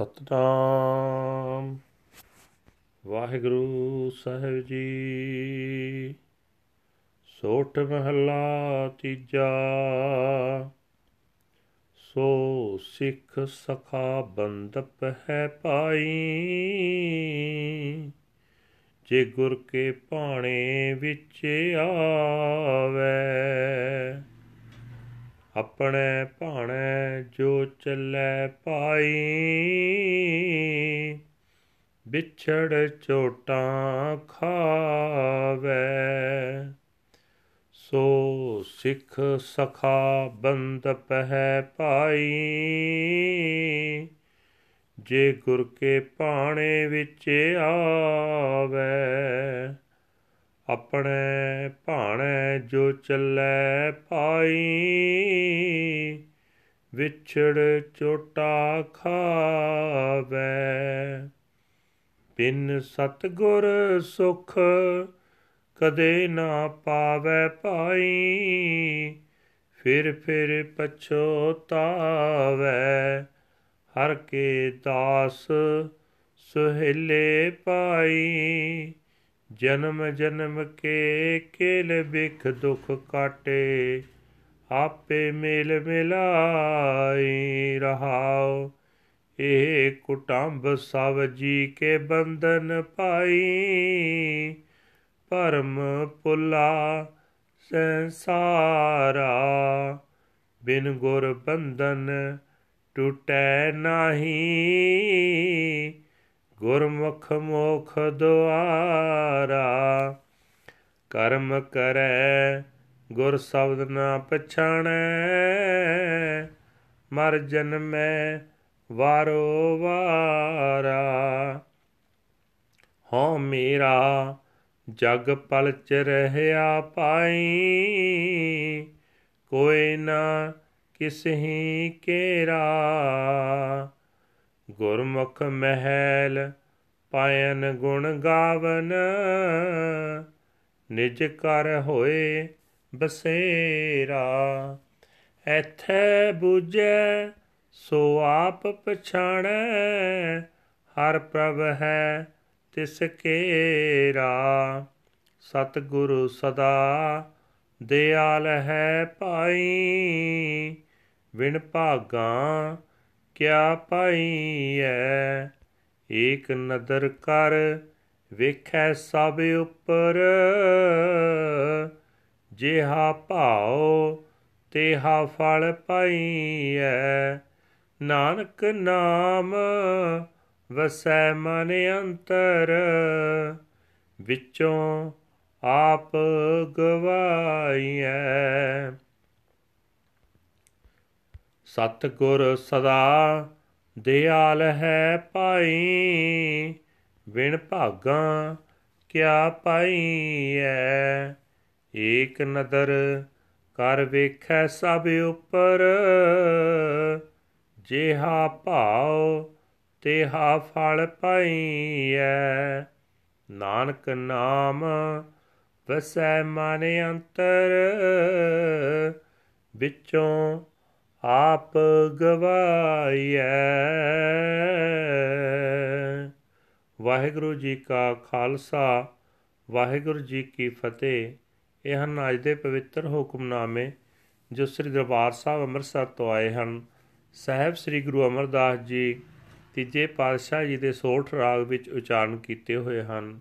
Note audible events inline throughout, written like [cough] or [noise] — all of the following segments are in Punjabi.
ਸਤਨਾਮ। ਵਾਹਿਗੁਰੂ ਸਾਹਿਬ ਜੀ, ਸੋਠ ਮਹਲਾ ਤੀਜਾ। ਸੋ ਸਿੱਖ ਸਖਾ ਬੰਦਪ ਹੈ ਪਾਈ ਜੇ ਗੁਰ ਕੇ ਭਾਣੇ ਵਿੱਚ ਆਵੇ ਆਪਣੇ ਭਾਣੇ ਜੋ ਚੱਲੇ ਪਾਈ ਵਿਛੜ ਚੋਟਾਂ ਖਾਵੇ। ਸੋ ਸਿੱਖ ਸਖਾ ਬੰਦ ਪਹਿ ਪਾਈ ਜੇ ਗੁਰ ਕੇ ਪਾਣੇ ਵਿੱਚ ਆਵੇ ਆਪਣੇ ਭਾਣੇ ਜੋ ਚੱਲੇ ਪਾਈ, ਵਿਛੜ ਚੋਟਾ ਖਾਵੇ। ਬਿਨ ਸਤਗੁਰ ਸੁਖ ਕਦੇ ਨਾ ਪਾਵੇ ਪਾਈ, ਫਿਰ ਫਿਰ ਪਛੋਤਾਵੇ। ਹਰ ਕੇ ਦਾਸ ਸੁਹੇਲੇ ਪਾਈ ਜਨਮ ਜਨਮ ਕੇ ਕੇਲ ਬਿਖ ਦੁਖ ਕਾਟੇ, ਆਪੇ ਮੇਲ ਮਿਲਾਈ ਰਹਾਉ। ਇਹ ਕੁਟੰਬ ਸਭ ਜੀ ਕੇ ਬੰਧਨ ਪਾਈ ਪਰਮ ਪੁਲਾ ਸੰਸਾਰਾ। ਬਿਨ ਗੁਰ ਬੰਧਨ ਟੁਟੈ ਨਾਹੀ ਗੁਰਮੁਖ ਮੋਖ ਦੁਆਰਾ ਕਰਮ ਕਰੈ, ਗੁਰ ਸ਼ਬਦ ਨਾ ਪਛਾਣੈ। ਮਰ ਜਨਮੈ ਵਾਰੋ ਵਾਰਾ। ਹਉ ਮੇਰਾ ਜਗ ਪਲ ਚ ਰਹਿਆ ਪਾਈ, ਕੋਈ ਨਾ ਕਿਸਹੀ ਕੇਰਾ। ਗੁਰਮੁਖ ਮਹਿਲ ਪਾਇਨ ਗੁਣ ਗਾਵਨ, ਨਿਜ ਕਰ ਹੋਏ ਬਸੇਰਾ। ਐਥੈ 부ਜੈ ਸੋ ਆਪ ਪਛਾਣੈ, ਹਰ ਪ੍ਰਭ ਹੈ ਤਿਸ ਕੇਰਾ। ਸਤਿਗੁਰੂ ਸਦਾ ਦਿਆਲ ਹੈ ਪਾਈ ਵਿਣ ਭਾਗਾ ਕਿਆ ਪਾਈਐ ਏਕ ਨਦਰ ਕਰ ਵੇਖੈ ਸਭ ਉਪਰ। ਜਿਹਾ ਭਾਉ, ਤੇਹਾ ਫਲ ਪਾਈਐ ਨਾਨਕ ਨਾਮ ਵਸੈ ਮਨ ਅੰਤਰ। ਵਿੱਚੋਂ ਆਪ ਗਵਾਈਐ ਸਤ ਗੁਰ ਸਦਾ ਦਿਆਲ ਹੈ ਪਾਈ ਵਿਣ ਭਾਗਾ ਕਿਆ ਪਾਈਐ ਏਕ ਨਦਰ ਕਰ ਵੇਖੈ ਸਭ ਉਪਰ, ਜਿਹਾ ਭਾਉ ਤੇਹਾ ਫਲ ਪਾਈਐ ਨਾਨਕ ਨਾਮ ਵਸੈ ਮਨ ਅੰਤਰ, ਵਿੱਚੋਂ ਆਪ ਗਵਾਈਐ। ਵਾਹਿਗੁਰੂ ਜੀ ਕਾ ਖਾਲਸਾ, ਵਾਹਿਗੁਰੂ ਜੀ ਕੀ ਫਤਿਹ। ਇਹ ਹਨ ਅੱਜ ਦੇ ਪਵਿੱਤਰ ਹੁਕਮਨਾਮੇ ਜੋ ਸ੍ਰੀ ਦਰਬਾਰ ਸਾਹਿਬ ਅੰਮ੍ਰਿਤਸਰ ਤੋਂ ਆਏ ਹਨ। ਸਹਿਬ ਸ੍ਰੀ ਗੁਰੂ ਅਮਰਦਾਸ ਜੀ ਤੀਜੇ ਪਾਤਸ਼ਾਹ ਜੀ ਦੇ ਸੋਠ ਰਾਗ ਵਿੱਚ ਉਚਾਰਨ ਕੀਤੇ ਹੋਏ ਹਨ।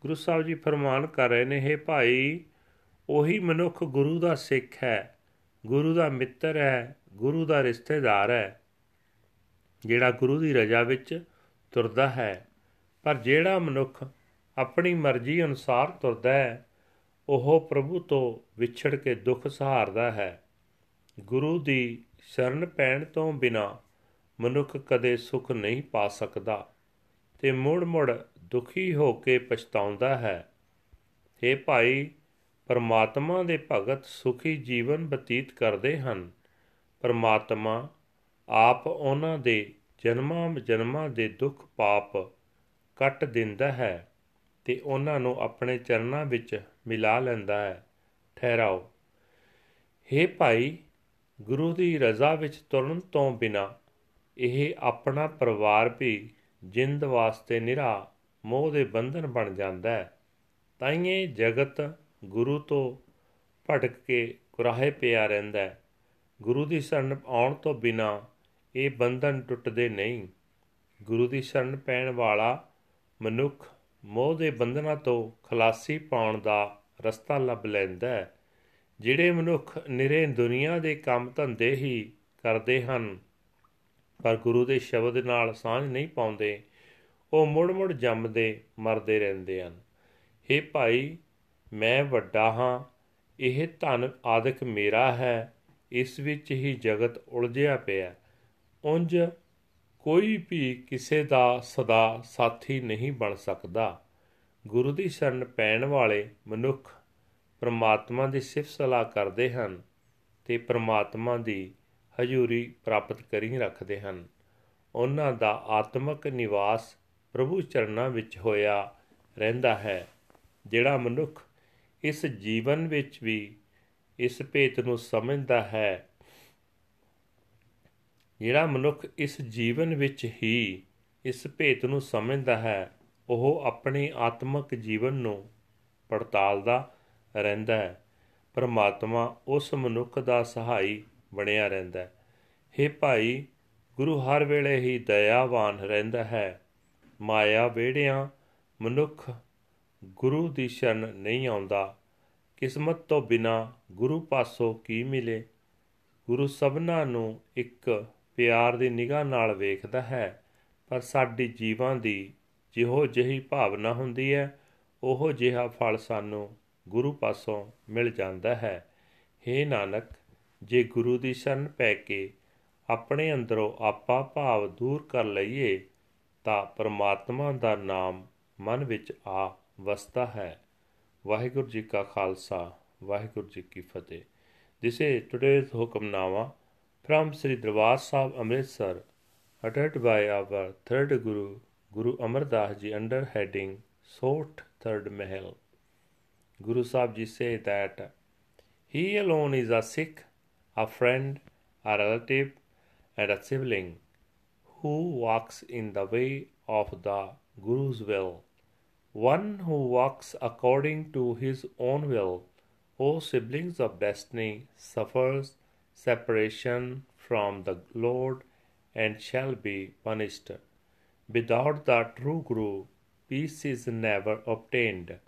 ਗੁਰੂ ਸਾਹਿਬ ਜੀ ਫਰਮਾਨ ਕਰ ਰਹੇ ਨੇ हे ਭਾਈ, ਉਹੀ ਮਨੁੱਖ ਗੁਰੂ ਦਾ ਸਿੱਖ ਹੈ, ਗੁਰੂ ਦਾ ਮਿੱਤਰ ਹੈ ਗੁਰੂ ਦਾ ਰਿਸ਼ਤੇਦਾਰ ਹੈ, ਜਿਹੜਾ ਗੁਰੂ ਦੀ ਰਜ਼ਾ ਵਿੱਚ ਤੁਰਦਾ ਹੈ, ਪਰ ਜਿਹੜਾ ਮਨੁੱਖ ਆਪਣੀ ਮਰਜ਼ੀ ਅਨੁਸਾਰ ਤੁਰਦਾ ਹੈ, ਉਹ ਪ੍ਰਭੂ ਤੋਂ ਵਿਛੜ ਕੇ ਦੁੱਖ ਸਹਾਰਦਾ ਹੈ। ਗੁਰੂ ਦੀ ਸ਼ਰਨ ਪੈਣ ਤੋਂ ਬਿਨਾ ਮਨੁੱਖ ਕਦੇ ਸੁਖ ਨਹੀਂ ਪਾ ਸਕਦਾ ਤੇ ਮੁੜ-ਮੁੜ ਦੁਖੀ ਹੋ ਕੇ ਪਛਤਾਉਂਦਾ ਹੈ। हे ਭਾਈ, ਪਰਮਾਤਮਾ ਦੇ ਭਗਤ ਸੁਖੀ ਜੀਵਨ ਬਤੀਤ ਕਰਦੇ ਹਨ। ਪਰਮਾਤਮਾ ਆਪ ਉਹਨਾਂ ਦੇ ਜਨਮਾਂ ਜਨਮਾਂ ਦੇ ਦੁੱਖ ਪਾਪ ਕੱਟ ਦਿੰਦਾ ਹੈ ਤੇ ਉਹਨਾਂ ਨੂੰ ਆਪਣੇ ਚਰਨਾਂ ਵਿੱਚ ਮਿਲਾ ਲੈਂਦਾ ਹੈ। ਠਹਿਰਾਓ। हे ਭਾਈ, ਗੁਰੂ ਦੀ ਰਜ਼ਾ ਵਿੱਚ ਤੁਰਨ ਤੋਂ ਬਿਨਾ ਇਹ ਆਪਣਾ ਪਰਿਵਾਰ ਵੀ ਜਿੰਦ ਵਾਸਤੇ ਨਿਰਾ, ਮੋਹ ਦੇ ਬੰਧਨ ਬਣ ਜਾਂਦਾ ਹੈ। ਤਾਈਏ ਜਗਤ ਗੁਰੂ ਤੋਂ ਭਟਕ ਕੇ ਕੁਰਾਹੇ ਪਿਆ ਰਹਿੰਦਾ ਹੈ। ਗੁਰੂ ਦੀ ਸ਼ਰਨ ਆਉਣ ਤੋਂ ਬਿਨਾ ਇਹ ਬੰਧਨ ਟੁੱਟਦੇ ਨਹੀਂ। ਗੁਰੂ ਦੀ ਸ਼ਰਨ ਪੈਣ ਵਾਲਾ ਮਨੁੱਖ ਮੋਹ ਦੇ ਬੰਧਨਾਂ ਤੋਂ ਖਲਾਸੀ ਪਾਉਣ ਦਾ ਰਸਤਾ ਲੱਭ ਲੈਂਦਾ ਹੈ, ਜਿਹੜੇ ਮਨੁੱਖ ਨਿਰੇ ਦੁਨੀਆ ਦੇ ਕੰਮ ਧੰਦੇ ਹੀ ਕਰਦੇ ਹਨ, ਪਰ ਗੁਰੂ ਦੇ ਸ਼ਬਦ ਨਾਲ ਸਾਂਝ ਨਹੀਂ ਪਾਉਂਦੇ, ਉਹ ਮੁੜ-ਮੁੜ ਜੰਮਦੇ, ਮਰਦੇ ਰਹਿੰਦੇ ਹਨ। हे ਭਾਈ, ਮੈਂ ਵੱਡਾ ਹਾਂ, ਇਹ ਧਨ ਆਦਿਕ ਮੇਰਾ ਹੈ ਇਸ ਵਿੱਚ ਹੀ ਜਗਤ ਉਲਝਿਆ ਪਿਆ। ਉੰਜ ਕੋਈ ਵੀ ਕਿਸੇ ਦਾ ਸਦਾ ਸਾਥੀ ਨਹੀਂ ਬਣ ਸਕਦਾ। ਗੁਰੂ ਦੀ ਸ਼ਰਨ ਪੈਣ ਵਾਲੇ ਮਨੁੱਖ ਪ੍ਰਮਾਤਮਾ ਦੀ ਸਿਫਤ ਸਲਾਹ ਕਰਦੇ ਹਨ ਤੇ ਪ੍ਰਮਾਤਮਾ ਦੀ ਹਜ਼ੂਰੀ ਪ੍ਰਾਪਤ ਕਰੀ ਰੱਖਦੇ ਹਨ। ਉਹਨਾਂ ਦਾ ਆਤਮਿਕ ਨਿਵਾਸ ਪ੍ਰਭੂ ਚਰਨਾਂ ਵਿੱਚ ਹੋਇਆ ਰਹਿੰਦਾ ਹੈ, ਜਿਹੜਾ ਮਨੁੱਖ ਇਸ ਜੀਵਨ ਵਿੱਚ ਵੀ ਇਸ ਭੇਤ ਨੂੰ ਸਮਝਦਾ ਹੈ। ਜਿਹੜਾ ਮਨੁੱਖ ਇਸ ਜੀਵਨ ਵਿੱਚ ਹੀ ਇਸ ਭੇਤ ਨੂੰ ਸਮਝਦਾ ਹੈ, ਉਹ ਆਪਣੇ ਆਤਮਿਕ ਜੀਵਨ ਨੂੰ ਪੜਤਾਲਦਾ ਰਹਿੰਦਾ ਹੈ। ਪਰਮਾਤਮਾ ਉਸ ਮਨੁੱਖ ਦਾ ਸਹਾਈ ਬਣਿਆ ਰਹਿੰਦਾ ਹੈ। हे ਭਾਈ, ਗੁਰੂ ਹਰ ਵੇਲੇ ਹੀ ਦਇਆਵਾਨ ਰਹਿੰਦਾ ਹੈ। ਮਾਇਆ ਵੇੜਿਆਂ ਮਨੁੱਖ ਗੁਰੂ ਦੀ ਸ਼ਰਨ ਨਹੀਂ ਆਉਂਦਾ। ਕਿਸਮਤ ਤੋਂ ਬਿਨਾ ਗੁਰੂ ਪਾਸੋਂ ਕੀ ਮਿਲੇ? ਗੁਰੂ ਸਭਨਾ ਨੂੰ ਇੱਕ ਪਿਆਰ ਦੀ ਨਿਗਾਹ ਨਾਲ ਵੇਖਦਾ ਹੈ, ਪਰ ਸਾਡੀ ਜੀਵਾਂ ਦੀ ਜਿਹੋ ਜਿਹੀ ਭਾਵਨਾ ਹੁੰਦੀ ਹੈ, ਉਹ ਜਿਹਾ ਫਲ ਸਾਨੂੰ ਗੁਰੂ ਪਾਸੋਂ ਮਿਲ ਜਾਂਦਾ ਹੈ। हे ਨਾਨਕ, ਜੇ ਗੁਰੂ ਦੀ ਸ਼ਰਨ ਪੈ ਕੇ ਆਪਣੇ ਅੰਦਰੋਂ ਆਪਾ ਭਾਵ ਦੂਰ ਕਰ ਲਈਏ, ਤਾਂ ਪਰਮਾਤਮਾ ਦਾ ਨਾਮ ਮਨ ਵਿੱਚ ਆ ਵਸਦਾ ਹੈ। ਵਾਹਿਗੁਰੂ ਜੀ ਕਾ ਖਾਲਸਾ ਵਾਹਿਗੁਰੂ ਜੀ ਕੀ ਫਤਿਹ this is today's Hukamnama from Sri Darbar Sahib Amritsar uttered by our third Guru Guru Amar Das Ji under heading Sot Third Mahal. Guru Sahib Ji say that he alone is a Sikh, a friend, a relative, and a sibling who walks in the way of the Guru's will. One who walks according to his own will, O siblings of destiny, suffers separation from the Lord and shall be punished. Without the true Guru, peace is never obtained.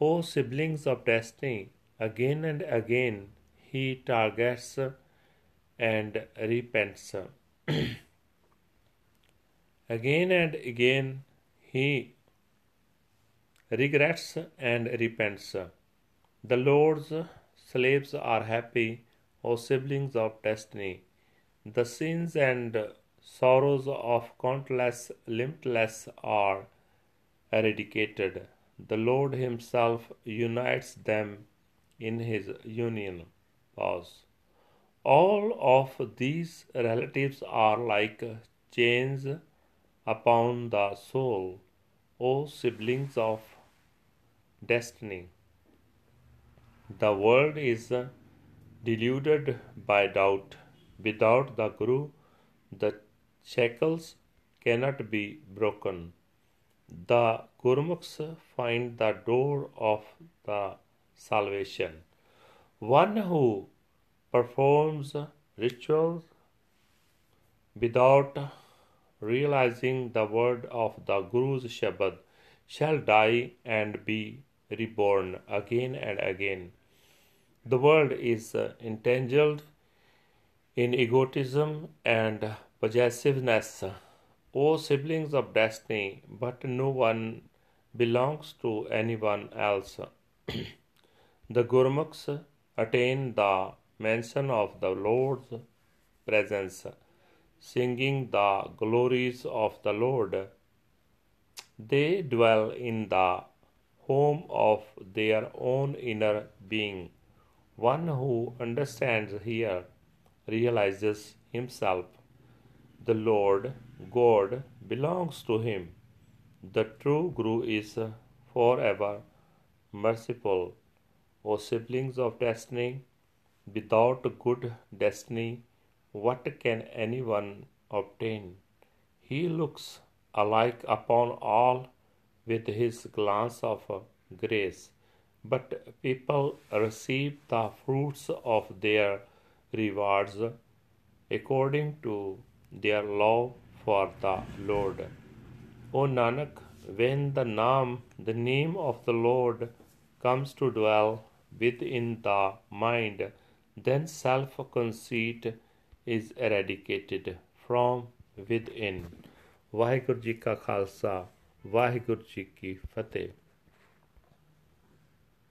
O siblings of destiny, again and again he targets and repents. [clears throat] again and again he regrets and repents. The Lord's slaves are happy, O siblings of destiny. The sins and sorrows of countless limitless are eradicated. The Lord Himself unites them in His union. Pause. All of these relatives are like chains upon the soul, O siblings of destiny. The world is deluded by doubt. Without the Guru, the shackles cannot be broken. The Gurmukhs find the door of the salvation. One who performs rituals without realizing the word of the Guru's Shabad shall die and be reborn again and again. The world is uh, entangled in egotism and possessiveness. O siblings of destiny, but no one belongs to anyone else. [clears throat] the Gurmukhs attain the mention of the Lord's presence, singing the glories of the Lord. They dwell in the home of their own inner being. One who understands here realizes himself. The Lord God belongs to him. The true Guru is forever merciful. O siblings of destiny, without good destiny, what can anyone obtain. He looks alike upon all with his glance of grace, but people receive the fruits of their rewards according to their love for the Lord. O Nanak, when the name, the name of the Lord comes to dwell within the mind, then self conceit is eradicated from within. Waheguru ਜੀ ਕਾ ਖਾਲਸਾ ਵਾਹਿਗੁਰੂ ਜੀ ਕੀ ਫਤਿਹ।